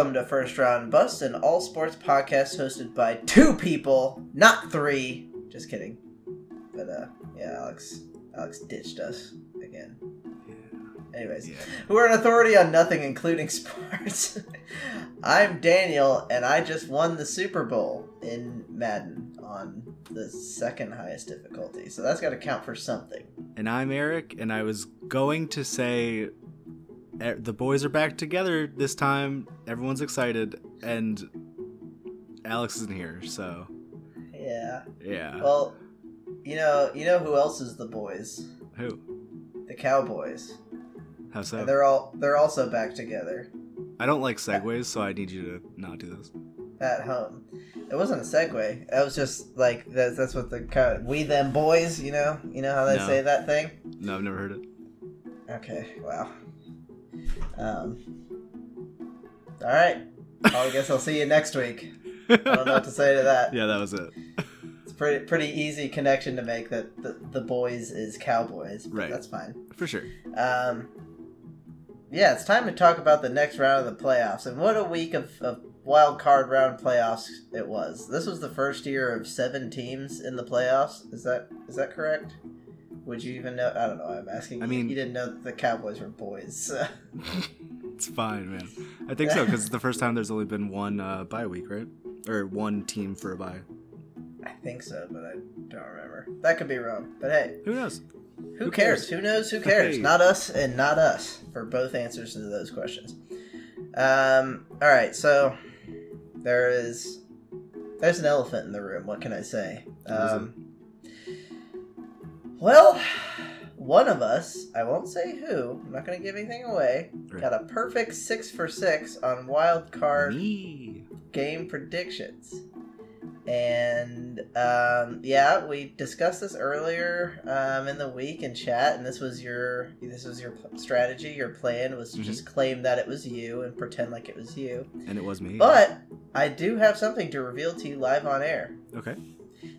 Welcome to First Round Bust, an all sports podcast hosted by two people, not three. Just kidding. But uh, yeah, Alyx, Alyx ditched us again. Yeah. Anyways, Yeah. who are an authority on nothing, including sports. I'm Daniel, and I just won the Super Bowl in Madden on the second highest difficulty. So that's got to count for something. And I'm Erik, and I was going to say the boys are back together this time. Everyone's excited, and Alyx isn't here, so Yeah. yeah. Well, you know, you know who else is the boys? Who? The Cowboys. How so? And they're all they're also back together I don't like segues, so I need you to not do this. at home. It wasn't a segue. It was just like that's, that's what the kind of, we them boys. You know, you know how they No. say that thing. No, I've never heard it. Okay, wow. Um. All right. Well, I guess I'll see you next week. I don't know what to say to that. yeah, that was it. It's pretty pretty easy connection to make that the, the boys is cowboys. But Right. That's fine. For sure. Um, yeah, it's time to talk about the next round of the playoffs. And what a week of, of wild card round playoffs it was. This was the first year of seven teams in the playoffs. Is that is that correct? Would you even know? I don't know. I'm asking. I mean- you didn't know that the Cowboys were boys. it's fine, man. I think so because it's the first time there's only been one uh, bye week, right? Or one team for a bye. I think so, but I don't remember. That could be wrong. But hey, Who knows? Who, Who cares? cares? Who knows? Who cares? Hey. Not us and not us for both answers to those questions. Um, all right, so there is there's an elephant in the room. What can I say? What is it? Um, well, one of us, I won't say who. I'm not going to give anything away. Got a perfect six for six on wild card Me. game predictions. And um, yeah, we discussed this earlier um, in the week in chat, and this was your this was your strategy. Your plan was to Mhm. just claim that it was you and pretend like it was you. And it was me. But I do have something to reveal to you live on air. okay.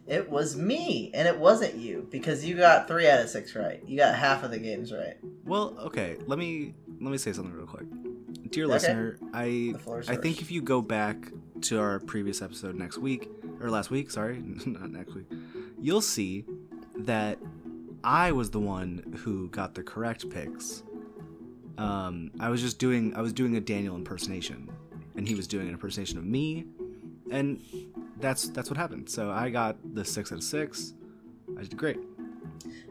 It was me, and it wasn't you because you got three out of six right. You got half of the games right. Well, okay. Let me let me say something real quick, dear Okay. listener. I The floor is I think if you go back to our previous episode next week or last week, sorry, not next week, you'll see that I was the one who got the correct picks. Um, I was just doing I was doing a Daniel impersonation, and he was doing an impersonation of me, and that's that's what happened. So I got the six out of six. I did great.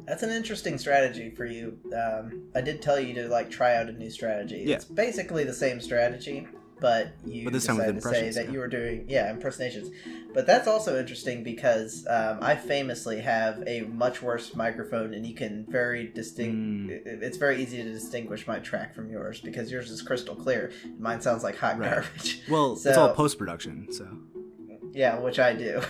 That's an interesting strategy for you. Um, I did tell you to like try out a new strategy. Yeah. It's basically the same strategy, but you But this time decided to say that yeah. you were doing yeah impersonations. But that's also interesting because um, I famously have a much worse microphone, and you can very distinct. Mm. It's very easy to distinguish my track from yours because yours is crystal clear. Mine sounds like hot Right. garbage. Well, it's all post production, so Yeah, which I do.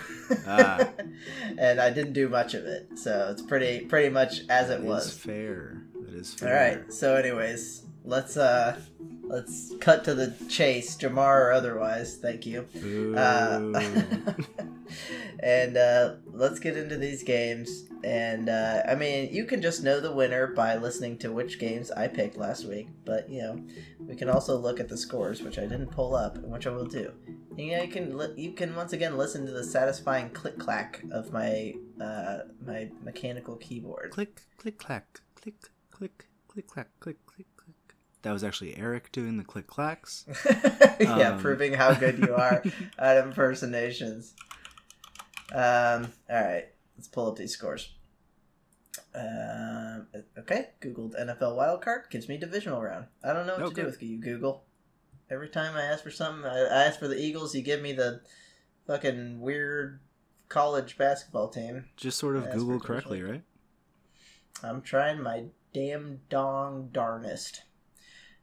Ah. and I didn't do much of it, so it's pretty pretty much as it That is was. fair. That is fair. All right. So, anyways, let's uh let's cut to the chase, Jamar or otherwise. Thank you. Uh, and uh, let's get into these games. And uh, I mean, you can just know the winner by listening to which games I picked last week. But you know, we can also look at the scores, which I didn't pull up, and which I will do. And, you know, you can li- you can once again listen to the satisfying click clack of my uh, my mechanical keyboard. click, click, clack, click, click, click, clack, click, click, click. That was actually Erik doing the click clacks. yeah, Um, proving how good you are at impersonations. Um, all right, let's pull up these scores. Um, okay, Googled NFL wildcard gives me divisional round. I don't know what to Okay. do with you, Google. Every time I ask for something, I, I ask for the Eagles, you give me the fucking weird college basketball team. Just sort of Google correctly, right? I'm trying my damn dong darnest.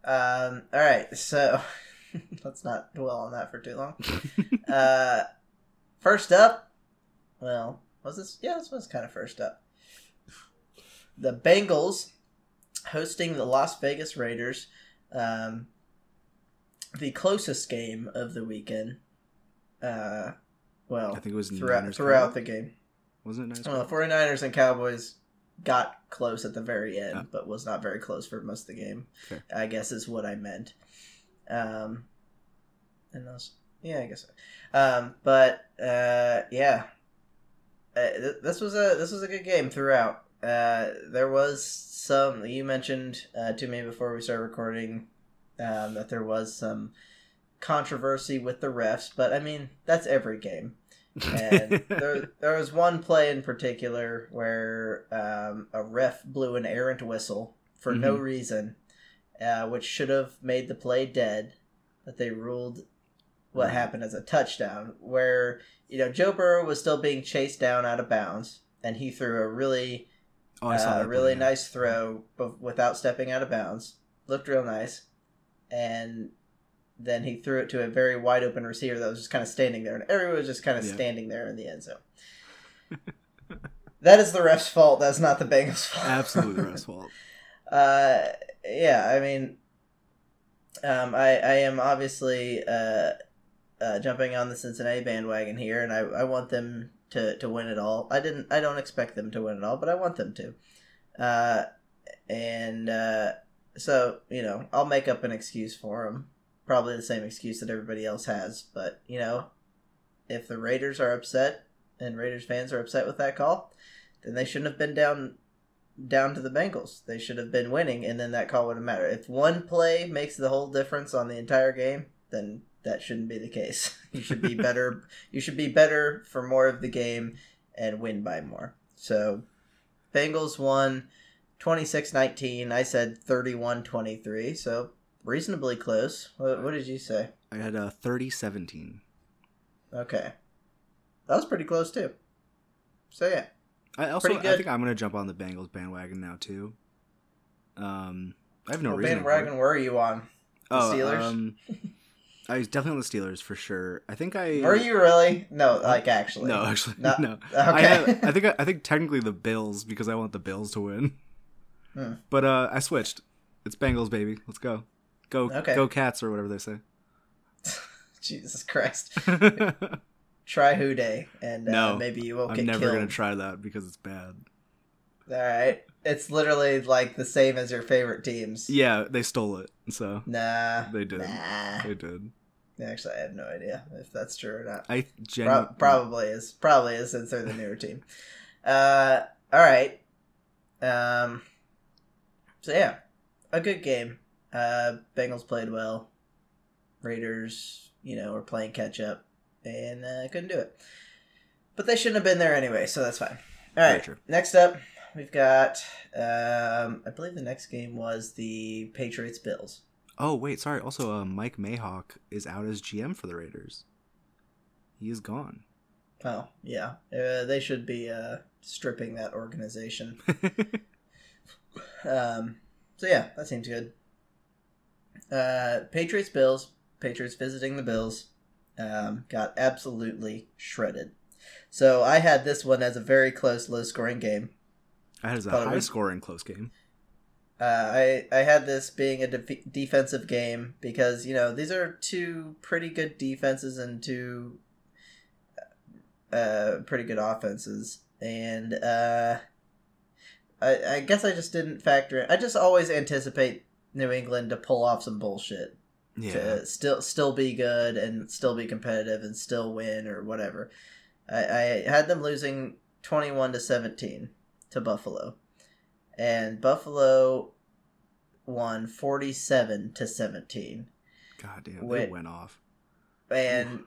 Um, all right, so let's not dwell on that for too long. uh, first up, well, was this? Yeah, this was kind of first up. The Bengals hosting the Las Vegas Raiders. Um, the closest game of the weekend. Uh, well, I think it was throughout throughout the game. Wasn't it nice? Well, the 49ers and Cowboys got close at the very end, but was not very close for most of the game. I guess is what I meant. Um, in those. Yeah, I guess. So. Um, but uh, yeah, uh, th- this was a this was a good game throughout. Uh, there was some you mentioned uh, to me before we started recording um, that there was some controversy with the refs, but I mean that's every game. And there, there was one play in particular where um, a ref blew an errant whistle for no Mhm. reason, uh, which should have made the play dead, but they ruled what happened as a touchdown, where you know Joe Burrow was still being chased down out of bounds, and he threw a really oh, uh, really nice throw but without stepping out of bounds. Looked real nice, and then he threw it to a very wide open receiver that was just kind of standing there, and everyone was just kind of Yeah. standing there in the end zone. that is the ref's fault. That's not the Bengals' fault. Absolutely the ref's fault. Uh, yeah, I mean, um, I I am obviously uh, uh, jumping on the Cincinnati bandwagon here, and I, I want them to, to win it all. I didn't I don't expect them to win it all, but I want them to. Uh, and uh, so you know, I'll make up an excuse for them. Probably the same excuse that everybody else has, but you know, if the Raiders are upset and Raiders fans are upset with that call, then they shouldn't have been down down to the Bengals. They should have been winning, and then that call wouldn't matter. If one play makes the whole difference on the entire game, then that shouldn't be the case. You should be better. you should be better for more of the game and win by more. So, Bengals won 26-19. I said 31-23, so reasonably close. What, what did you say? I had a 30-17. Okay, that was pretty close too. So yeah, I also I think I'm gonna jump on the Bengals bandwagon now too. Um, I have no what reason. bandwagon were you on? Oh, Steelers? Um, I was definitely on the Steelers for sure. I think I Were you really? No, like actually. No, actually, No. no. Okay. I, have, I think I think technically the Bills because I want the Bills to win. Hmm. But uh, I switched. It's Bengals, baby. Let's go, go, Okay. go, Cats, or whatever they say. Jesus Christ. Try Who Dey, and uh, No, maybe you won't get it. I'm never killed. gonna try that because it's bad. All right, it's literally like the same as your favorite teams. Yeah, they stole it, so Nah, They did. Nah. they did. Actually, I have no idea if that's true or not. I Pro- probably is. Probably is since they're the newer team. Uh, all right. Um. So yeah, a good game. Uh, Bengals played well. Raiders, you know, were playing catch up and uh, couldn't do it. But they shouldn't have been there anyway, so that's fine. All right. Next up, we've got. Um, I believe the next game was the Patriots Bills. Oh wait, sorry. Also, uh, Mike Mayock is out as GM for the Raiders. He is gone. Oh yeah, uh, they should be uh, stripping that organization. Um, so yeah, that seems good. Uh, Patriots Bills. Patriots visiting the Bills. Um, got absolutely shredded. So I had this one as a very close, low scoring game. I had as a Thought high scoring close game. Uh, I I had this being a def- defensive game because you know these are two pretty good defenses and two uh, pretty good offenses, and uh, I I guess I just didn't factor in. I just always anticipate New England to pull off some bullshit Yeah. to still still be good and still be competitive and still win or whatever. I, I had them losing twenty one to seventeen to Buffalo, and Buffalo won forty seven to seventeen. God damn, Wait. they went off. And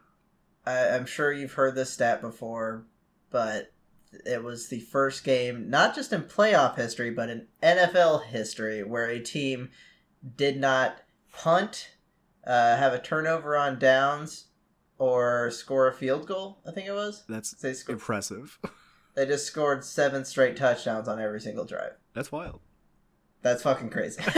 I, I'm sure you've heard this stat before, but it was the first game, not just in playoff history, but in NFL history, where a team did not punt, uh, have a turnover on downs, or score a field goal. I think it was. That's They impressive. They just scored seven straight touchdowns on every single drive. That's wild. That's fucking crazy.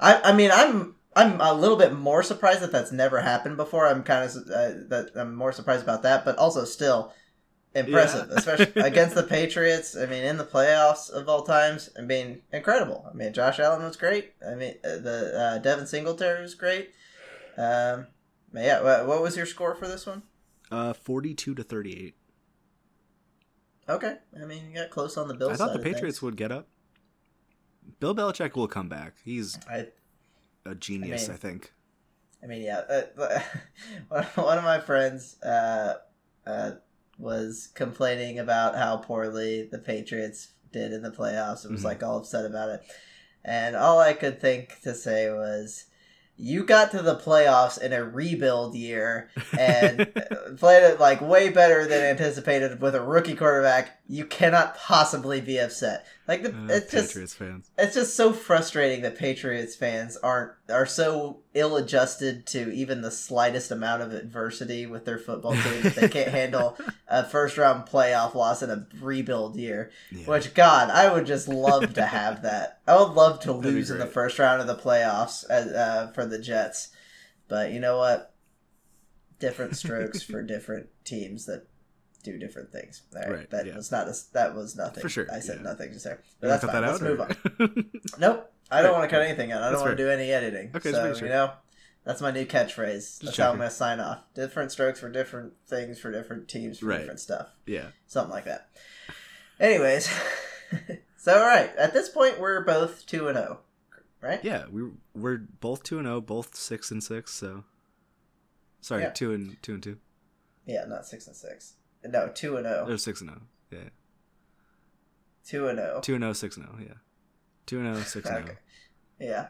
I, I mean, I'm I'm a little bit more surprised that that's never happened before. I'm kind of uh, that I'm more surprised about that, but also still impressive, Yeah. especially against the Patriots. I mean, in the playoffs of all times, I mean, incredible. I mean, Josh Allen was great. I mean, uh, the uh, Devin Singletary was great. Um, but yeah, what, what was your score for this one? Uh, forty-two to thirty-eight. Okay, I mean, you got close on the Bills. I thought the. Patriots would get up. Bill Belichick will come back. He's I a genius, I, mean- think. I mean, yeah. Uh, one of my friends uh, uh, was complaining about how poorly the Patriots did in the playoffs. It was Mhm. like all upset about it, and all I could think to say was, "You got to the playoffs in a rebuild year and played it like way better than anticipated with a rookie quarterback. You cannot possibly be upset. Like the, Uh, it's just fans. it's just so frustrating that Patriots fans aren't are so ill adjusted to even the slightest amount of adversity with their football team that they can't handle a first round playoff loss in a rebuild year. Yeah. Which God, I would just love to have that. I would love to That'd lose in the first round of the playoffs as, uh, for the Jets, but you know what? Different strokes for different teams that do different things. All right, Right, that yeah. was not a, that was nothing. For sure, I said yeah. nothing to say. You But that's cut fine. that Let's move on. Nope. I don't Right. want to cut anything out. I don't want to do any editing. Okay, so, sure. you know, that's my new catchphrase. That's how I'm to sign off. Different strokes for different things for different teams for Right. different stuff. yeah. Something like that. Anyways, so all right. At this point, we're both 2 and 0, right? Yeah, we we're both two and zero, both six and six. So, sorry, Yeah. two and two and two. Yeah, not 6 and 6. No, 2 and 0. Or six and zero. Yeah, 2 and 0. two and zero, six and zero. Yeah, two and zero, six and Okay. zero.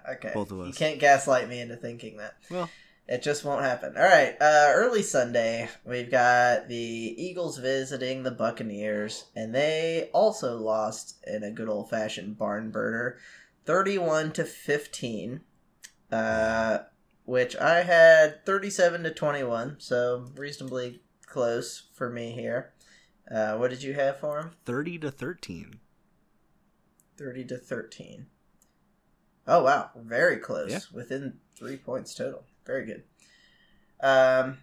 Yeah, okay. Both of us. You can't gaslight me into thinking that. Well, It just won't happen. All right. Uh, early Sunday, we've got the Eagles visiting the Buccaneers, and they also lost in a good old fashioned barn burner, thirty-one to fifteen. Uh, which I had thirty-seven to twenty-one, so reasonably close for me here. Uh, what did you have for him? thirty to thirteen. Thirty to thirteen. Oh wow, very close. Yeah. Within three points total. Very good. Um,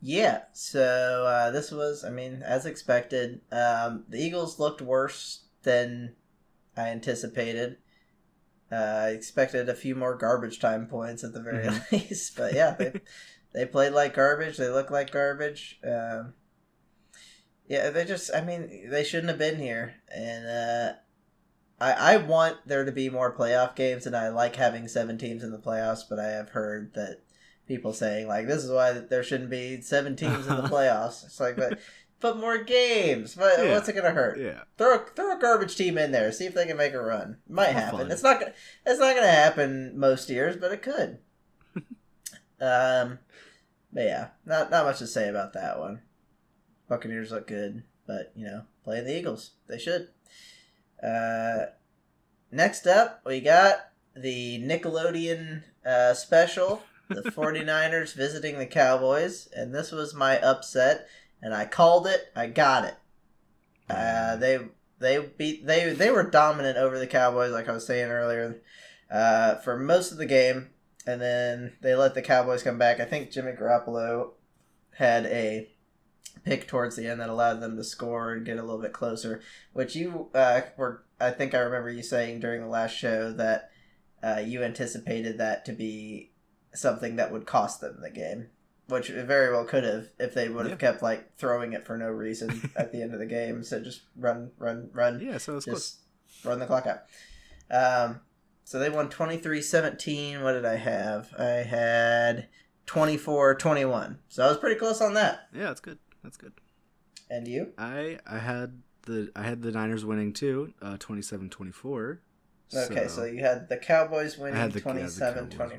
yeah. So uh, this was, I mean, as expected. Um, the Eagles looked worse than I anticipated. Uh, I expected a few more garbage time points at the very least, but yeah, they they played like garbage. They look like garbage. Um, yeah, they just, I mean, they shouldn't have been here, and uh, I, I want there to be more playoff games, and I like having seven teams in the playoffs. But I have heard that people saying like this is why there shouldn't be seven teams in the playoffs. It's like, but put more games. But Yeah. what's it gonna hurt? Yeah, Throw a, throw a garbage team in there. See if they can make a run. Might Have happen. fun. It's not gonna. It's not gonna happen most years, but it could. um, but yeah, not not much to say about that one. Buccaneers look good, but you know, playing the Eagles, they should. Uh, next up, we got the Nickelodeon uh, special, the 49ers visiting the Cowboys, and this was my upset, and I called it. I got it. Uh, they they beat they they were dominant over the Cowboys, like I was saying earlier, uh, for most of the game, and then they let the Cowboys come back. I think Jimmy Garoppolo had a pick towards the end that allowed them to score and get a little bit closer. Which you uh, were, I think I remember you saying during the last show that uh, you anticipated that to be something that would cost them the game which very well could have if they would have yeah. kept like throwing it for no reason at the end of the game. So just run, run, run. Yeah, so it's just close. run the clock out. Um, so they won 23-17. What did I have? I had 24-21. So I was pretty close on that. Yeah, that's good. That's good. And you? I I had the I had the Niners winning too, uh 27-24. Okay, so, so you had the Cowboys winning 27-24.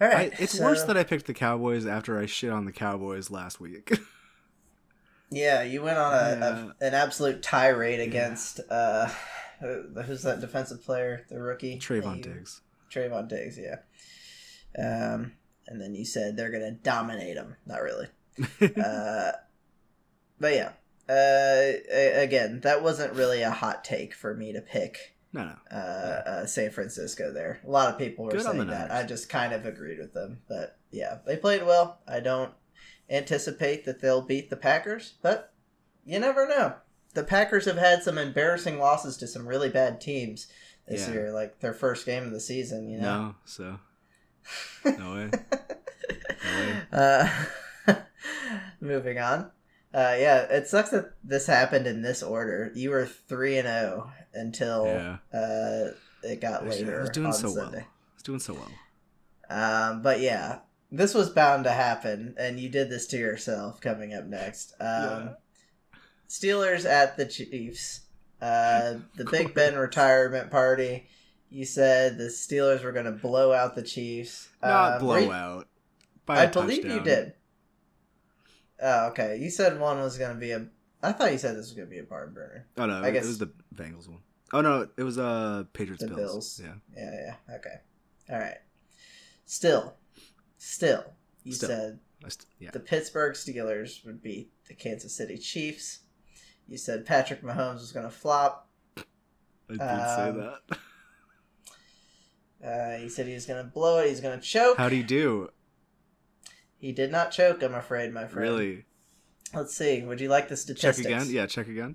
All right. I, it's so- worse that I picked the Cowboys after I shit on the Cowboys last week. Yeah, you went on a, Yeah. a an absolute tirade against uh who's that defensive player, the rookie? Trevon You- Diggs. Trevon Diggs, yeah. Um, and then you said they're gonna dominate them. Not really. uh, but yeah. Uh, again, that wasn't really a hot take for me to pick no, no. uh, uh, San Francisco there. A lot of people were Good saying that. I just kind of agreed with them. But yeah, they played well. I don't anticipate that they'll beat the Packers, but you never know. The Packers have had some embarrassing losses to some really bad teams this Yeah. year, like their first game of the season, you know? No, so no way. no way. Uh, moving on. Uh, yeah, it sucks that this happened in this order. You were three and zero until Yeah. uh, it got I was- I later was doing so well. It's doing so well. Um, but yeah, this was bound to happen, and you did this to yourself. Coming up next, um, Yeah. Steelers at the Chiefs. Uh, the Big Ben retirement party. You said the Steelers were going to blow out the Chiefs. Not Um, blowout. By I believe you did. Oh, okay. You said one was going to be a. I thought you said this was going to be a barn burner. Oh no, I it guess- was the Bengals one. Oh no, it was uh Patriots The Bills. Bills. Yeah. Yeah, yeah. Okay. All right. Still, still, you Still. said st- yeah. the Pittsburgh Steelers would beat the Kansas City Chiefs. You said Patrick Mahomes was going to flop. I did um, say that. Uh, he said he was going to blow it. He's going to choke. How do you do? He did not choke. I'm afraid, my friend. Really? Let's see. Would you like the statistics? Check again? Yeah, check again.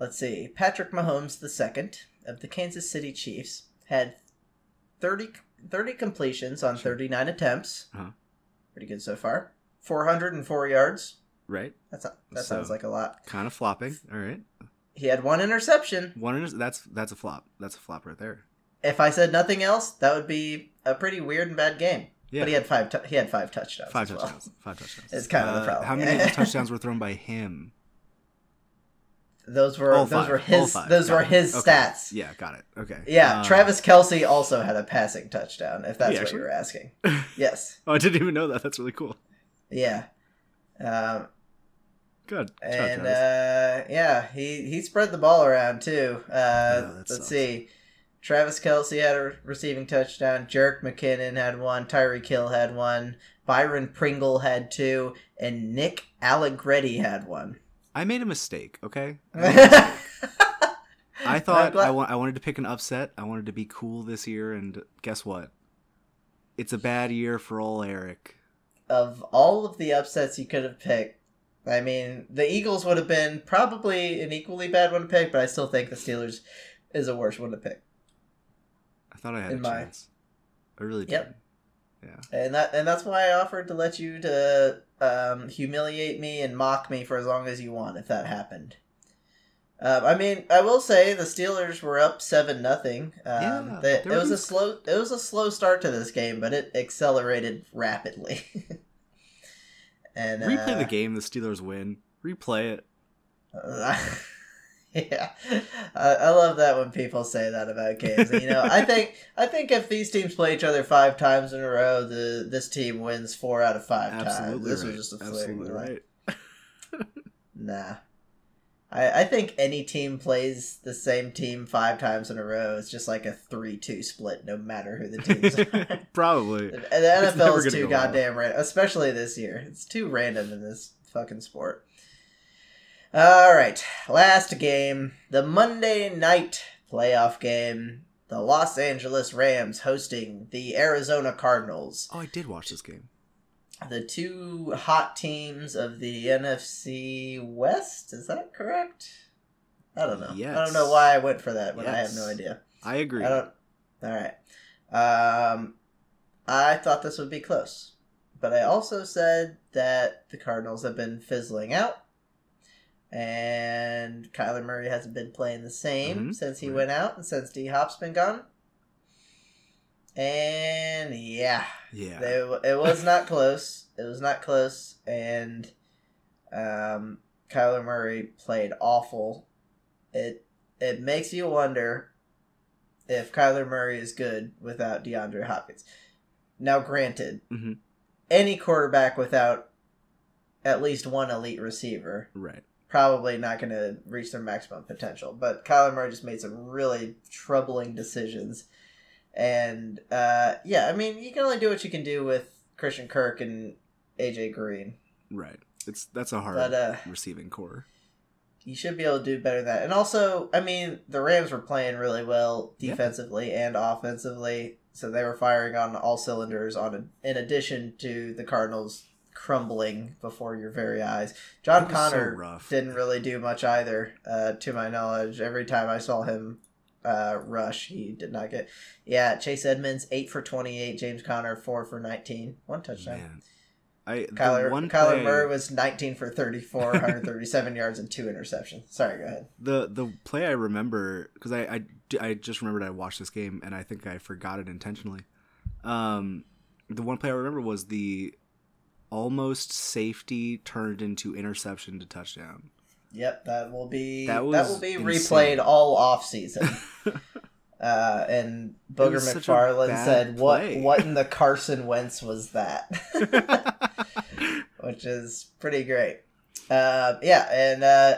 Let's see. Patrick Mahomes II of the Kansas City Chiefs had 30, 30 completions on Sure. 39 attempts. Uh-huh. Pretty good so far. 404 yards. Right? That's not, that So- sounds like a lot. Kind of flopping. All right. He had one interception. One inter- that's that's a flop. That's a flop right there. If I said nothing else, that would be a pretty weird and bad game. Yeah. But he had five. tou- he had five touchdowns. Five as well. touchdowns. Five touchdowns. It's kind of the Uh, problem. How many touchdowns were thrown by him? Those were those were his those Got were it. his Okay. stats. Yeah, got it. Okay. Yeah, Uh, Travis Kelce also had a passing touchdown. If that's what actually- you were asking. Yes. Oh, I didn't even know that. That's really cool. Yeah. Um, Good. And uh, yeah, he he spread the ball around too. Uh, that let's sucks. see. Travis Kelce had a receiving touchdown. Jerick McKinnon had one. Tyreek Hill had one. Byron Pringle had two, and Nick Allegretti had one. I made a mistake. Okay. I I thought glad- I wa- I wanted to pick an upset. I wanted to be cool this year, and guess what? It's a bad year for all Erik. of all of the upsets you could have picked, I mean, the Eagles would have been probably an equally bad one to pick, but I still think the Steelers is a worse one to pick. I thought I had In a my- chance. I really did. Yep. Yeah. And that and that's why I offered to let you to um, humiliate me and mock me for as long as you want if that happened. Um, I mean, I will say the Steelers were up seven nothing. Um, Yeah, they- it was a slow it was a slow start to this game, but it accelerated rapidly. and Replay uh, the game. The Steelers win. Replay it. yeah, I, I love that when people say that about games. You know, I think I think if these teams play each other five times in a row, the this team wins four out of five times. Absolutely This right. was just a fluke. Absolutely right. Nah, I I think any team plays the same team five times in a row. It's just like a three-two split, no matter who the teams are. Probably. The It's NFL is too go well. goddamn random, especially this year. It's too random in this fucking sport. All right, last game, the Monday night playoff game. The Los Angeles Rams hosting the Arizona Cardinals. Oh, I did watch this game. The two hot teams of the NFC West. Is that correct? I don't know. I don't know why I went for that when I have no idea. I agree. I don't. All right. Um, I thought this would be close, but I also said that the Cardinals have been fizzling out, and Kyler Murray hasn't been playing the same Mhm, since he went out and since D Hop's been gone. And yeah, Yeah. they, it was not close. It was not close, and um, Kyler Murray played awful. It it makes you wonder if Kyler Murray is good without DeAndre Hopkins. Now, granted, hmm any quarterback without at least one elite receiver Right. Probably not going to reach their maximum potential. But Kyler Murray just made some really troubling decisions. And uh, yeah, I mean, you can only do what you can do with Christian Kirk and AJ Green. Right. It's that's a hard But uh, receiving core. you should be able to do better than that. And also, I mean, the Rams were playing really well Yeah. defensively and offensively, so they were firing on all cylinders. On a, in addition to the Cardinals crumbling before your very eyes, John so Conner rough. didn't really do much either, uh, to my knowledge. Every time I saw him uh, rush, he did not get. Yeah, Chase Edmonds eight for twenty eight, James Conner four for nineteen. One touchdown. Man. I Kyler, one Kyler play, Murray was 19 for 34, 137 yards, and two interceptions. Sorry, go ahead. the the play I remember because I, I I just remembered I watched this game and I think I forgot it intentionally. Um, the one play I remember was the almost safety turned into interception to touchdown. Yep, that will be That that, will be insane. replayed all off season. uh, and Booger was such a McFarland said, "What play." what in the Carson Wentz was that?" Which is pretty great. Uh, yeah, and uh,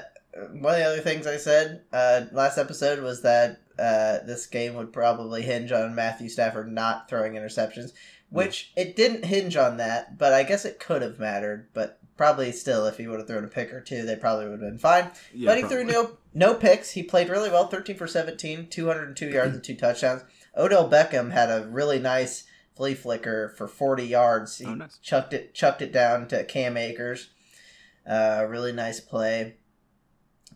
one of the other things I said uh, last episode was that uh, this game would probably hinge on Matthew Stafford not throwing interceptions, which it didn't hinge on that, but I guess it could have mattered. But probably still, if he would have thrown a pick or two, they probably would have been fine. Yeah, but he threw no no picks. He played really well, thirteen for 17, 202 yards and two touchdowns. Odell Beckham had a really nice flea flicker for forty yards. He Oh, nice. chucked it chucked it down to Cam Akers. Uh, really nice play.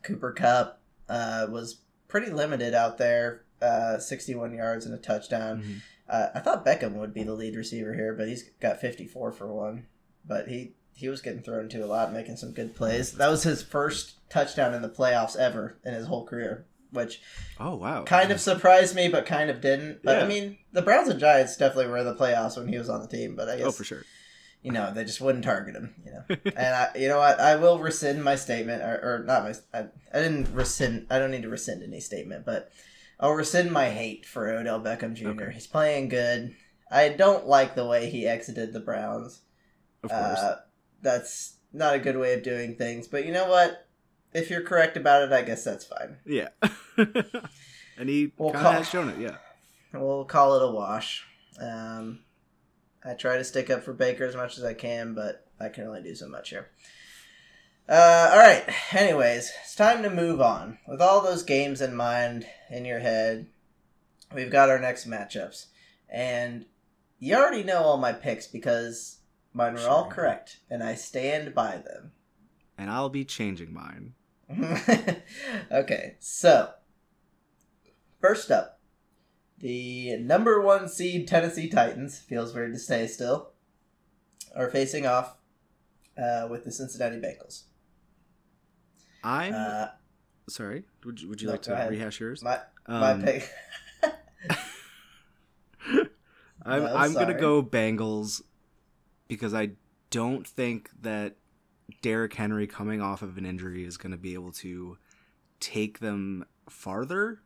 Cooper Kupp uh, was pretty limited out there. Uh, 61 yards and a touchdown. Mhm. Uh, I thought Beckham would be the lead receiver here, but he's got 54 for one. But he he was getting thrown to a lot, making some good plays. That was his first touchdown in the playoffs ever in his whole career, which Oh wow! kind of surprised me, but kind of didn't. But Yeah. I mean, the Browns and Giants definitely were in the playoffs when he was on the team. But I guess Oh, for sure. You know they just wouldn't target him. You know, and I, you know what? I will rescind my statement, or, or not my. I, I didn't rescind. I don't need to rescind any statement, but I'll rescind my hate for Odell Beckham Jr. Okay. He's playing good. I don't like the way he exited the Browns. Of course. Uh, that's not a good way of doing things. But you know what? If you're correct about it, I guess that's fine. yeah. and he Well, kind of has shown it. Yeah. We'll call it a wash. Um, I try to stick up for Baker as much as I can, but I can only do so much here. Uh, all right. Anyways, it's time to move on. With all those games in mind in your head, we've got our next matchups, and you already know all my picks because mine were all correct, and I stand by them. And I'll be changing mine. okay, so first up, the number one seed Tennessee Titans feels weird to say still are facing off uh, with the Cincinnati Bengals. I'm Uh, sorry. Would you, would you no, like to ahead. rehash yours? my my Um, pick. I'm No, I'm gonna go Bengals because I don't think that Derrick Henry coming off of an injury is gonna be able to take them farther.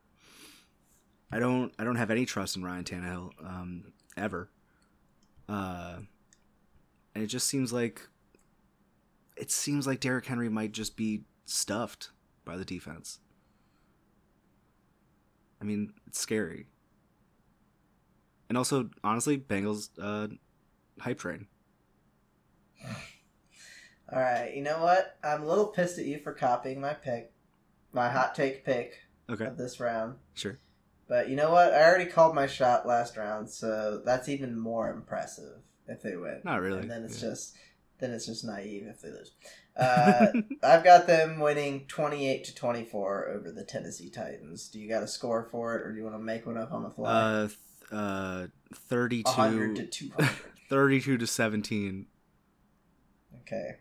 I don't I don't have any trust in Ryan Tannehill um, ever. Uh, and it just seems like it seems like Derrick Henry might just be stuffed by the defense. I mean, it's scary. And also, honestly, Bengals uh, hype train. All right, you know what? I'm a little pissed at you for copying my pick, my hot take pick Okay, of this round. sure. But you know what? I already called my shot last round, so that's even more impressive if they win. Not really. And then it's yeah. just then it's just naive if they lose. Uh, I've got them winning twenty eight to twenty four over the Tennessee Titans. Do you got a score for it, or do you want to make one up on the fly? uh, th- uh, 32, hundred to two hundred. 32 to 17. okay,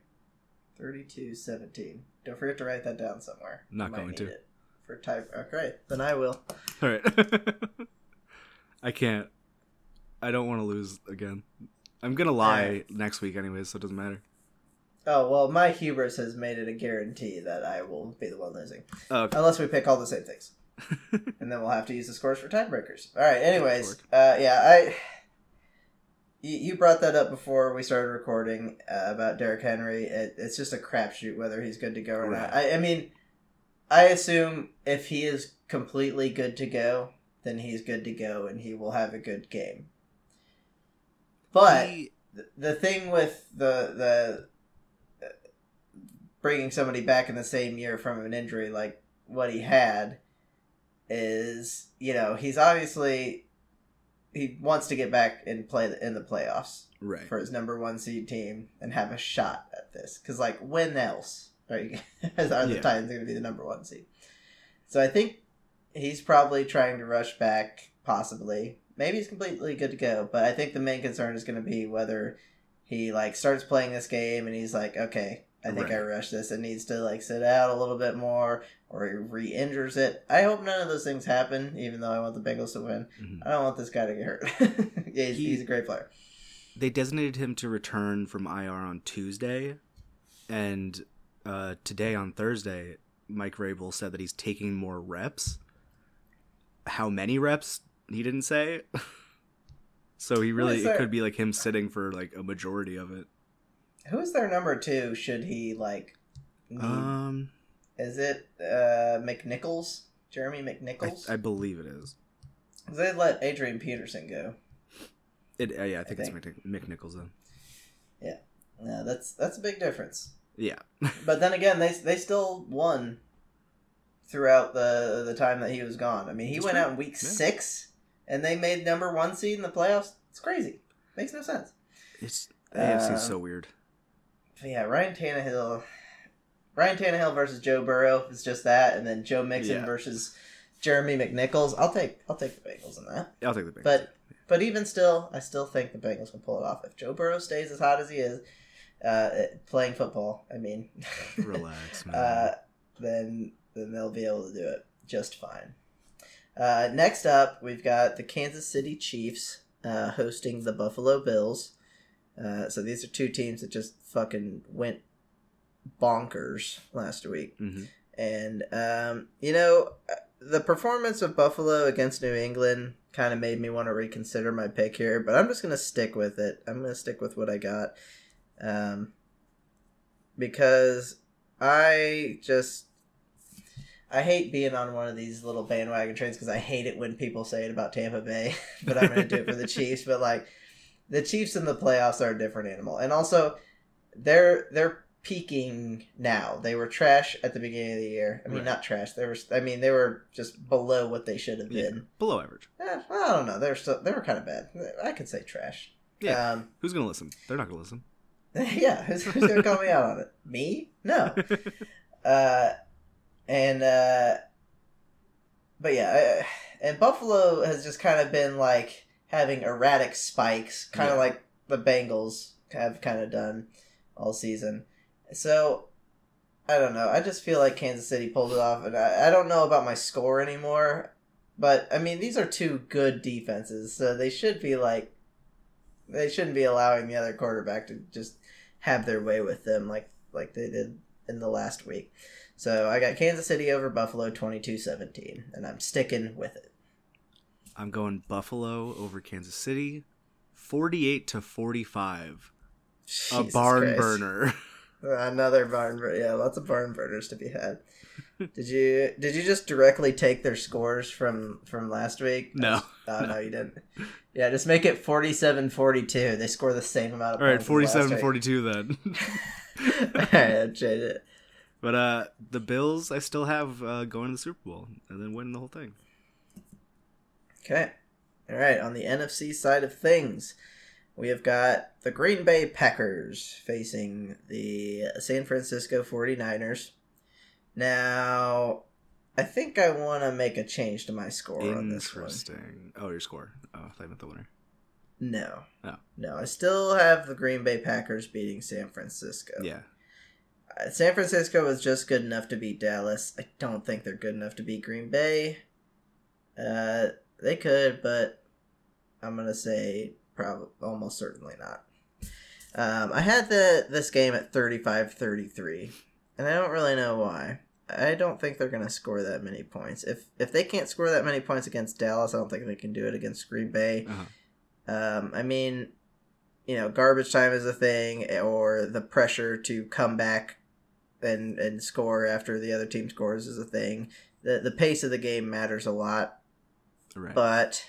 32-17. Don't forget to write that down somewhere. Not going to. it For type. Okay, then I will. All right. I can't. I don't want to lose again. I'm gonna lie Alright. next week anyways, so it doesn't matter. Oh well, my hubris has made it a guarantee that I will be the one losing, Oh, okay. unless we pick all the same things. and then we'll have to use the scores for tiebreakers. All right. Anyways, uh, yeah, I you, brought that up before we started recording uh, about Derrick Henry. It, it's just a crapshoot whether he's good to go or not. I, I mean, I assume if he is completely good to go, then he's good to go and he will have a good game. But He- the- thing with the the uh, bringing somebody back in the same year from an injury like what he had is you know he's obviously he wants to get back and play in the playoffs right. for his number one seed team and have a shot at this because like when else are, you, are the Yeah. Titans going to be the number one seed? So I think he's probably trying to rush back, possibly. Maybe he's completely good to go, but I think the main concern is going to be whether he like starts playing this game and he's like, okay, I think I Right. rushed this. It needs to like sit out a little bit more, or he re-injures it. I hope none of those things happen. Even though I want the Bengals to win, Mhm. I don't want this guy to get hurt. yeah, he's, He- he's a great player. They designated him to return from IR on Tuesday, and uh, today on Thursday, Mike Vrabel said that he's taking more reps. How many reps? He didn't say. so he really it could be like him sitting for like a majority of it. Who's their number two? Should he like? Need, Um, is it uh, McNichols? Jeremy McNichols? I believe it is. they let Adrian Peterson go. It uh, yeah, I think, think. it's Mick, Mick Nichols though. Yeah, that's that's a big difference. Yeah, But then again, they they still won throughout the the time that he was gone. I mean, he That's went true. out in week Yeah. six, and they made number one seed in the playoffs. It's crazy. Makes no sense. it's the AFC Uh, is so weird. Yeah, Ryan Tannehill, Ryan Tannehill versus Joe Burrow is just that, and then Joe Mixon Yeah. versus Jeremy McNichols. I'll take I'll take the Bengals in that. I'll take the Bengals. But but even still, I still think the Bengals can pull it off if Joe Burrow stays as hot as he is uh, playing football. I mean, relax, man. uh, then then they'll be able to do it just fine. Uh, next up, we've got the Kansas City Chiefs uh, hosting the Buffalo Bills. Uh, so these are two teams that just fucking went bonkers last week. hmm And, um, you know, the performance of Buffalo against New England kind of made me want to reconsider my pick here, but I'm just going to stick with it. I'm going to stick with what I got. Um, because I just. I hate being on one of these little bandwagon trains because I hate it when people say it about Tampa Bay, but I'm going to do it for the Chiefs. But like, the Chiefs in the playoffs are a different animal, and also they're they're peaking now. They were trash at the beginning of the year. I mean, Right. not trash. They were. I mean, they were just below what they should have Yeah. been. Below average. Eh, I don't know. They're still. They were kind of bad. I could say trash. Yeah. Um, Who's gonna listen? They're not gonna listen. yeah. Who's, who's gonna call me out on it? Me? No. Uh, and uh, but yeah, I, and Buffalo has just kind of been like having erratic spikes, kind of Yeah. like the Bengals have kind of done all season. So I don't know. I just feel like Kansas City pulled it off, and I, I don't know about my score anymore. But I mean, these are two good defenses, so they should be like they shouldn't be allowing the other quarterback to just have their way with them like like they did in the last week. So I got Kansas City over Buffalo 22-17 and I'm sticking with it. I'm going Buffalo over Kansas City, forty-eight to forty-five. a barn Christ. burner. Another barn burner. Yeah, lots of barn burners to be had. Did you did you just directly take their scores from from last week? no. Oh, no, you didn't. Yeah, just make it 47-42. They score the same amount of All right, points as last 47 week. 42 then. All right, change it. but uh the Bills I still have uh, going to the Super Bowl and then winning the whole thing. Okay. All right. On the NFC side of things, we have got the Green Bay Packers facing the San Francisco 49ers. Now, I think I want to make a change to my score on this one. Interesting. Oh, your score. Oh, I thought you meant the winner. No. Oh. No, I still have the Green Bay Packers beating San Francisco. Yeah. Uh, San Francisco was just good enough to beat Dallas. I don't think they're good enough to beat Green Bay. Uh, they could, but I'm gonna say probably almost certainly not. Um, I had the this game at 35-33, and I don't really know why. I don't think they're gonna score that many points. If if they can't score that many points against Dallas, I don't think they can do it against Green Bay. Uh-huh. Um, I mean, you know, garbage time is a thing, or the pressure to come back and and score after the other team scores is a thing. The the pace of the game matters a lot, Right. but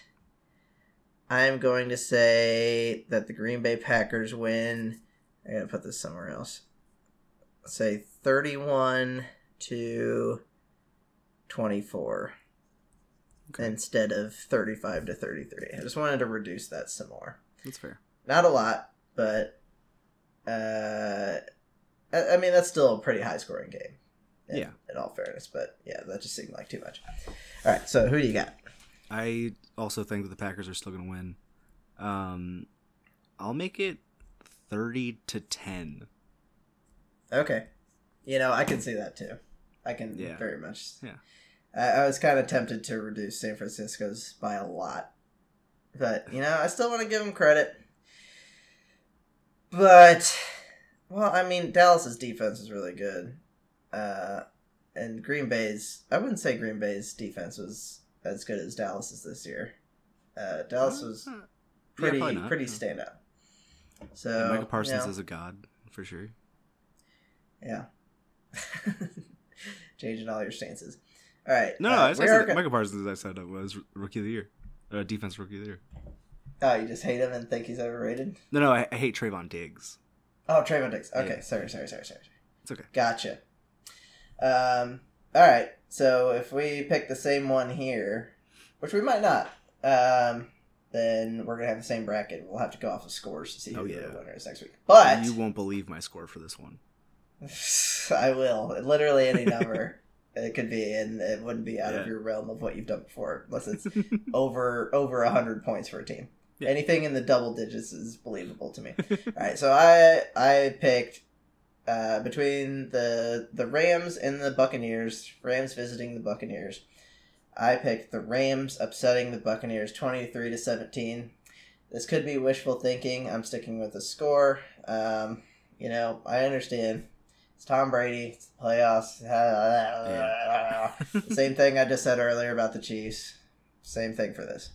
I'm going to say that the Green Bay Packers win. I gotta put this somewhere else. Say thirty-one to twenty-four Okay. instead of thirty-five to thirty-three. I just wanted to reduce that some more That's fair. not a lot, but uh, I, I mean that's still a pretty high scoring game. In, Yeah. In all fairness, but yeah, that just seemed like too much. All right, so who do you got? I also think that the Packers are still going to win. Um, I'll make it 30 to 10. Okay. You know, I can see that too. I can Yeah. very much. Yeah. I, I was kind of tempted to reduce San Francisco's by a lot, but you know, I still want to give them credit. But, well, I mean, Dallas's defense is really good, uh, and Green Bay's. I wouldn't say Green Bay's defense was as good as Dallas's this year. Uh, Dallas was Uh, pretty not. pretty Yeah. standout. So yeah, Micah you Parsons know, is a god for sure. Yeah. Changing all your stances. All right. No, no, uh, I said gonna- Micah Parsons. I said was rookie of the year, uh, defense rookie of the year. Oh, you just hate him and think he's overrated? No, no, I, I hate Trevon Diggs. Oh, Trevon Diggs. Okay, Yeah. sorry, sorry, sorry, sorry. It's okay. Gotcha. Um. All right. So if we pick the same one here, which we might not, um, then we're gonna have the same bracket. We'll have to go off of scores to see who Oh, the yeah. winner is next week. But you won't believe my score for this one. I will. Literally any number it could be, and it wouldn't be out of your realm of what you've done before, unless it's over over a hundred points for a team. Yeah. Anything in the double digits is believable to me. All right, so I I picked uh, between the the Rams and the Buccaneers. Rams visiting the Buccaneers. I picked the Rams upsetting the Buccaneers twenty three to seventeen. This could be wishful thinking. I'm sticking with the score. Um, you know, I understand. It's Tom Brady. It's the playoffs. Same thing I just said earlier about the Chiefs. Same thing for this.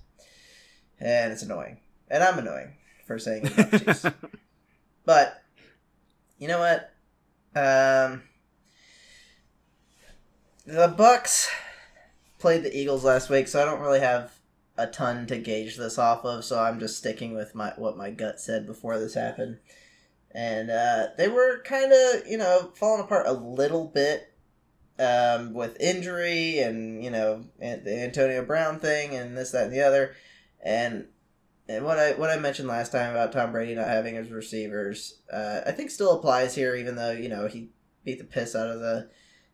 And it's annoying. And I'm annoying for saying about the Chiefs. But you know what? Um, the Bucs played the Eagles last week, so I don't really have a ton to gauge this off of. So I'm just sticking with my what my gut said before this happened. And uh, they were kind of, you know, falling apart a little bit um, with injury and you know the Antonio Brown thing and this that and the other. And and what I what I mentioned last time about Tom Brady not having his receivers, uh, I think still applies here, even though you know he beat the piss out of the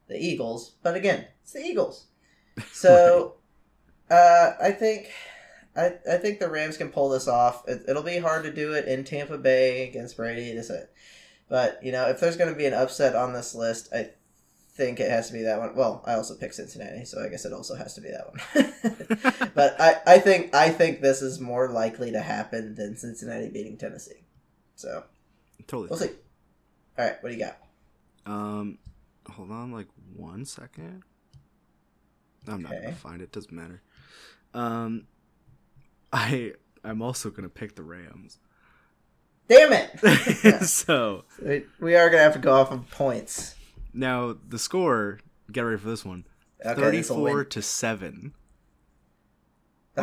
the Eagles. But again, it's the Eagles, so uh, I think I I think the Rams can pull this off. It, it'll be hard to do it in Tampa Bay against Brady. This, it. But you know, if there's going to be an upset on this list, I think it has to be that one. Well, I also picked Cincinnati, so I guess it also has to be that one. but I, I think I think this is more likely to happen than Cincinnati beating Tennessee. So totally. we'll see. All right, what do you got? Um, hold on, like one second. I'm not gonna find it. Doesn't matter. Um, I I'm also gonna pick the Rams. Damn it! so We- we are gonna have to go off of points. now the score. Get ready for this one. Okay, Thirty-four to seven.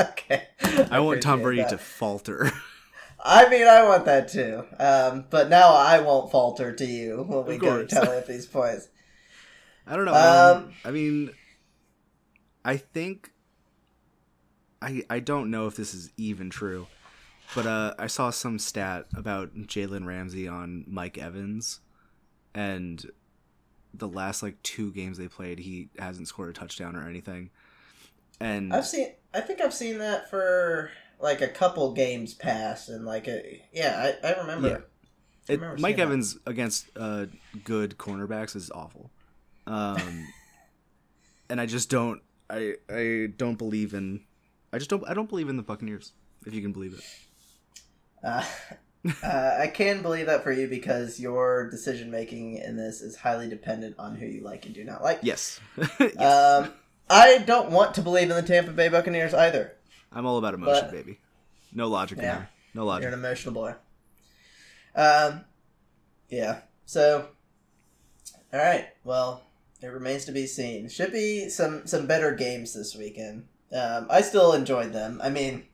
okay. I want Tom Brady that. to falter. I mean, I want that too. Um, but now I won't falter to you when we go tally up these points. I don't know. Um, Um, I mean, I think I I don't know if this is even true, but uh, I saw some stat about Jalen Ramsey on Mike Evans, and the last like two games they played, he hasn't scored a touchdown or anything. And I've seen. I think I've seen that for like a couple games past, and like a yeah, I, I remember. Yeah. I it, Mike seeing that. Evans against uh, good cornerbacks is awful. Um, and I just don't. I I don't believe in. I just don't. I don't believe in the Buccaneers. If you can believe it. Uh, uh, I can believe that for you because your decision making in this is highly dependent on who you like and do not like. Yes. yes. Um, I don't want to believe in the Tampa Bay Buccaneers either. I'm all about emotion, but- baby. No logic in Yeah. there. No logic. You're an emotional boy. Um, yeah. So, all right. Well, it remains to be seen. Should be some some better games this weekend. Um, I still enjoyed them. I mean,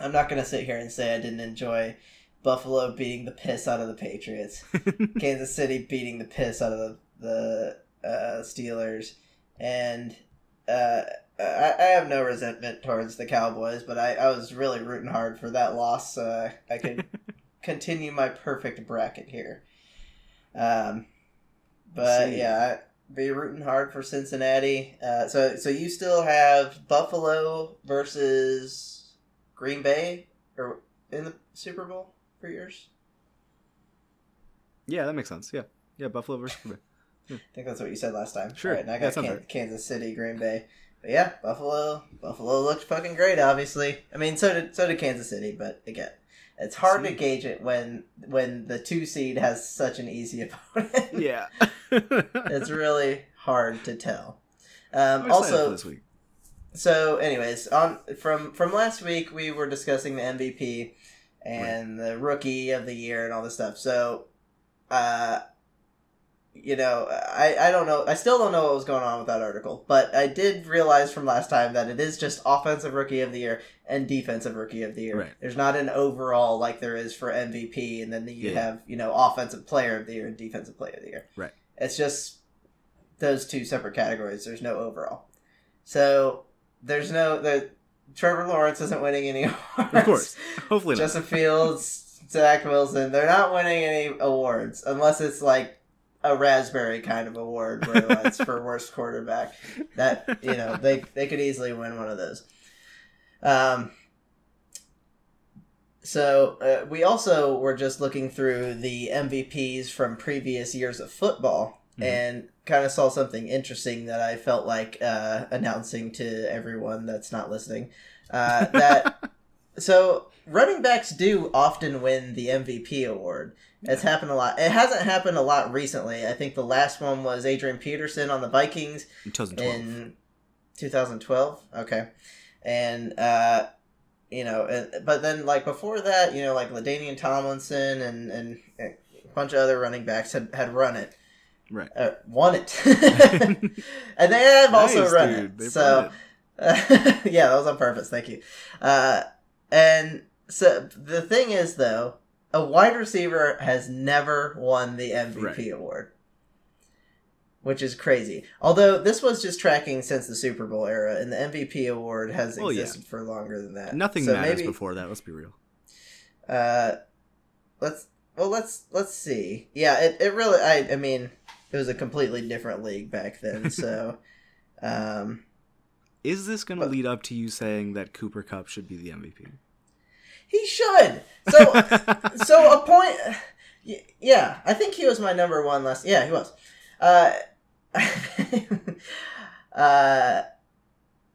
I'm not gonna sit here and say I didn't enjoy Buffalo beating the piss out of the Patriots, Kansas City beating the piss out of the the uh, Steelers, and uh, I, I have no resentment towards the Cowboys, but I, I was really rooting hard for that loss so I, I could continue my perfect bracket here. Um, but See. yeah, I be rooting hard for Cincinnati. Uh, so so you still have Buffalo versus Green Bay or in the Super Bowl for yours? Yeah, that makes sense. Yeah, yeah, Buffalo versus Green Bay. I think that's what you said last time. Sure. All right, and I got right. Kansas City, Green Bay. But yeah, Buffalo. Buffalo looked fucking great. Obviously, I mean, so did so did Kansas City. But again, it's hard to gauge it when when the two seed has such an easy opponent. Yeah. it's really hard to tell. Um, I'm excited for also, this week. so anyways, on from from last week we were discussing the MVP and the rookie of the year and all this stuff. So, uh, you know, I I don't know. I still don't know what was going on with that article, but I did realize from last time that it is just offensive rookie of the year and defensive rookie of the year. Right. There's not an overall like there is for MVP, and then you Yeah. have you know offensive player of the year and defensive player of the year. Right. It's just those two separate categories. There's no overall. So there's no the Trevor Lawrence isn't winning any awards. Of course. Hopefully not. Justin Fields, Zach Wilson, they're not winning any awards unless it's like a raspberry kind of award where it's for worst quarterback. That you know they they could easily win one of those. Um. So uh, we also were just looking through the MVPs from previous years of football Mhm. and kind of saw something interesting that I felt like uh, announcing to everyone that's not listening. Uh, that so running backs do often win the MVP award. It's happened a lot. It hasn't happened a lot recently. I think the last one was Adrian Peterson on the Vikings In 2012. in 2012. Okay, and uh, you know, but then like before that, you know, like LaDainian Tomlinson and and a bunch of other running backs had had run it, Right. uh, won it, and they have also run dude. it. They so it. yeah, that was on purpose. Thank you. Uh, and so the thing is, though, a wide receiver has never won the MVP Right. award, which is crazy. Although this was just tracking since the Super Bowl era, and the MVP award has yeah. existed for longer than that. Nothing So matters maybe, before that. Let's be real. Uh, let's well let's let's see. Yeah, it, it really. I I mean, it was a completely different league back then. So, um. Is this going to lead up to you saying that Cooper Kupp should be the MVP? He should. So, so a point. Yeah, I think he was my number one last. Yeah, he was. Uh, uh,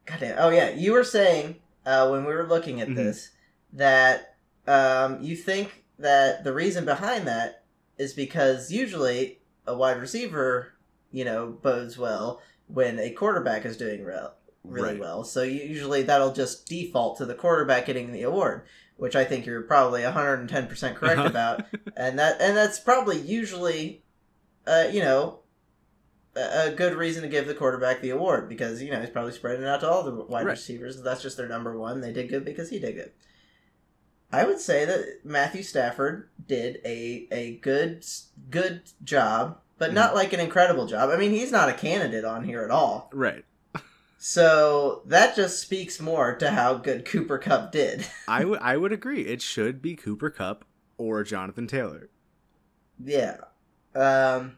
goddamn. Oh yeah, you were saying uh, when we were looking at Mhm. this that um, you think that the reason behind that is because usually a wide receiver, you know, bodes well when a quarterback is doing well, really Right. well. So usually that'll just default to the quarterback getting the award, which I think you're probably 110% correct Uh-huh. about. And that and that's probably usually uh, you know, a good reason to give the quarterback the award because, you know, he's probably spreading it out to all the wide Right. receivers. That's just their number one. They did good because he did good. I would say that Matthew Stafford did a a good good job, but not like an incredible job. I mean, he's not a candidate on here at all. Right. So that just speaks more to how good Cooper Kupp did. I would I would agree. It should be Cooper Kupp or Jonathan Taylor. yeah. Um.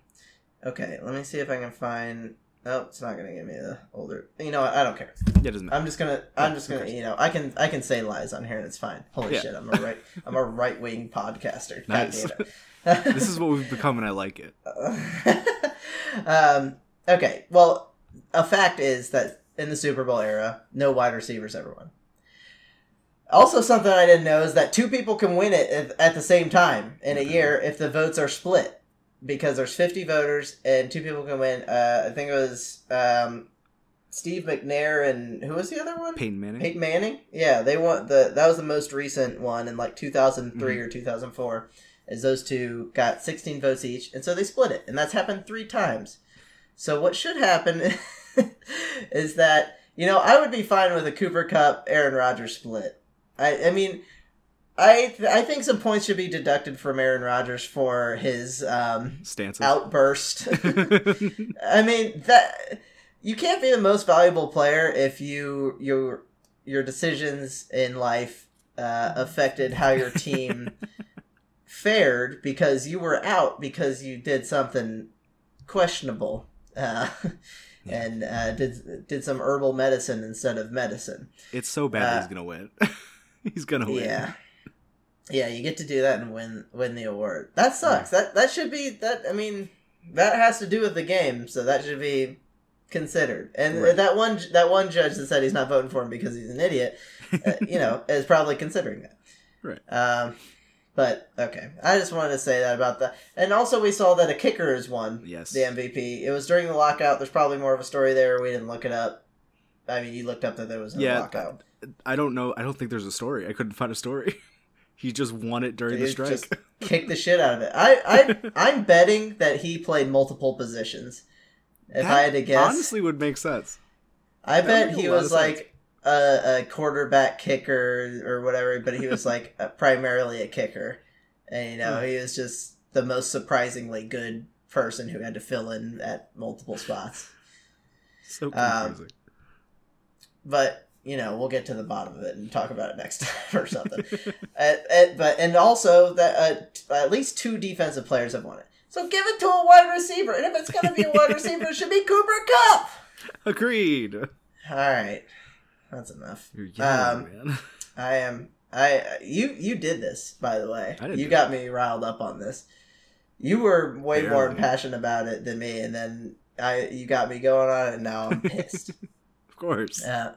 Okay. Let me see if I can find. Oh, it's not gonna give me the older. You know what? I don't care. Yeah, it doesn't matter. I'm just gonna. I'm just gonna. You know, I can. I can say lies on here, and it's fine. Holy Yeah. shit! I'm a right. I'm a right wing podcaster. Nice. this is what we've become, and I like it. um, okay. Well, a fact is that in the Super Bowl era, no wide receivers ever won. Also, something I didn't know is that two people can win it at- at the same time in a year if the votes are split, because there's 50 voters and two people can win. Uh, I think it was um, Steve McNair and who was the other one? Peyton Manning. Peyton Manning. Yeah, they won the. That was the most recent one in like 2003 Mm-hmm. or 2004. Is those two got 16 votes each, and so they split it, and that's happened three times. So what should happen is that you know I would be fine with a Cooper Kupp Aaron Rodgers split. I I mean. I, th- I think some points should be deducted from Aaron Rodgers for his um, Stances. outburst. I mean that you can't be the most valuable player if you your your decisions in life uh, affected how your team fared because you were out because you did something questionable uh, Yeah. and uh, did did some herbal medicine instead of medicine. it's so bad Uh, he's gonna win. he's gonna win. Yeah. Yeah, you get to do that and win win the award. That sucks. That that should be that. I mean, that has to do with the game, so that should be considered. And Right. that one that one judge that said he's not voting for him because he's an idiot, uh, you know, is probably considering that. Right. Um, but okay, I just wanted to say that about that. And also, we saw that a kicker has won Yes. the MVP. It was during the lockout. There's probably more of a story there. We didn't look it up. I mean, you looked up that there was no Yeah. lockout. I don't know. I don't think there's a story. I couldn't find a story. he just won it during the strike. just kick the shit out of it. I, I I'm betting that he played multiple positions. If That I had to guess, honestly would make sense. I that bet he a was like a, a quarterback kicker or whatever, but he was like a, primarily a kicker, and you know Hmm. he was just the most surprisingly good person who had to fill in at multiple spots. So Um. But you know we'll get to the bottom of it and talk about it next time or something. Uh, uh, but and also that uh, at least two defensive players have won it. So give it to a wide receiver, and if it's going to be a wide receiver, it should be Cooper Kupp. Agreed. All right, that's enough. You're yelling, Um, man. I am. I you you did this by the way. I didn't You got me riled up on this. You were way more Barely. impassioned about it than me, and then I you got me going on it, and now I'm pissed. Of course. Yeah.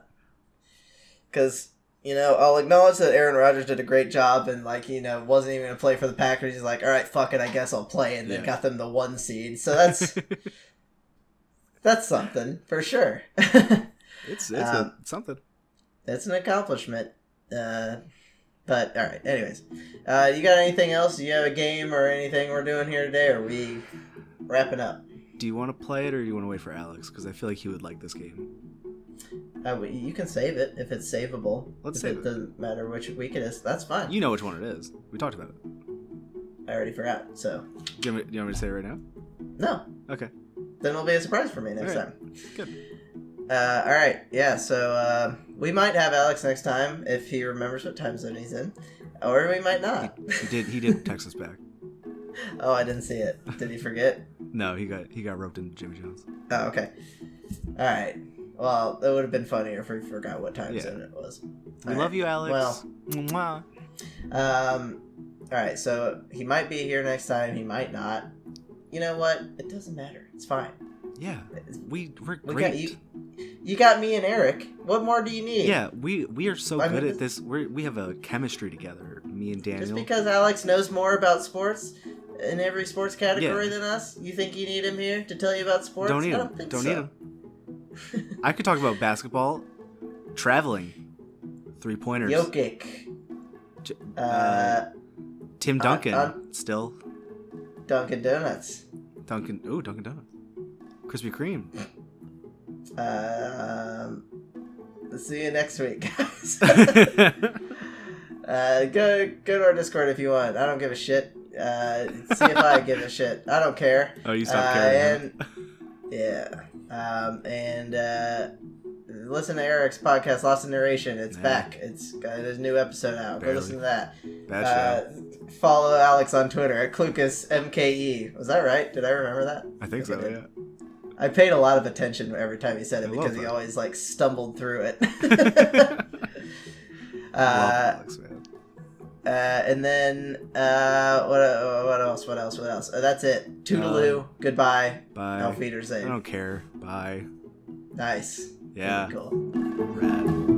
Because you know I'll acknowledge that Aaron Rodgers did a great job, and like you know wasn't even to play for the Packers. He's like, all right, fuck it, I guess I'll play, and then got them the one seed. So that's that's something for sure. It's it's Um, a, something. it's an accomplishment. Uh, but all right. Anyways, uh, you got anything else? Do you have a game or anything we're doing here today? Or are we wrapping up? Do you want to play it or do you want to wait for Alyx? Because I feel like he would like this game. Uh, you can save it if it's savable. Let's if save it. it. Doesn't matter which week it is. That's fine. You know which one it is. We talked about it. I already forgot. So Do you want me, do you want me to say it right now? no. Okay. Then it'll be a surprise for me next right. time. Good. Uh, all right. Yeah. So uh, we might have Alyx next time if he remembers what time zone he's in, or we might not. He did. He did text us back. oh, I didn't see it. Did he forget? No, he got he got roped into Jimmy Jones. Oh, okay. All right. Well, it would have been funnier if we forgot what time Yeah. zone it was. We All love you, Alyx. Well- Mwah. Um. All right. So he might be here next time. He might not. You know what? It doesn't matter. It's fine. Yeah, we we're We great. got you. You got me and Erik. What more do you need? Yeah, we we are so I good mean, at this. We we have a chemistry together. Me and Daniel. Just because Alyx knows more about sports in every sports category Yeah. than us, you think you need him here to tell you about sports? Don't need I him. don't think Don't so. need him. I could talk about basketball, traveling, three pointers. Jokic. J- Uh, Tim uh, Duncan uh, still. Dunkin' Donuts. Duncan. Ooh, Dunkin' Donuts. Krispy Kreme. Um, see you next week, guys. uh, go go to our Discord if you want. I don't give a shit. Uh, see if I give a shit. I don't care. oh, you stopped Uh, caring. and yeah, um, and uh, listen to Erik's podcast, Lost in Narration. It's Yeah. back. It's got there's a new episode out. Go listen to that. Uh, follow Alyx on Twitter at Clucas MKE. Was that right? Did I remember that? I think so. Yeah. I paid a lot of attention every time he said it I because he always like stumbled through it. Uh, Alyx, uh, and then uh, what? Uh, what else? What else? What else? Uh, that's it. Toodaloo. Goodbye. Bye. Auf I don't care. Bye. Nice. Yeah. Cool. Rad.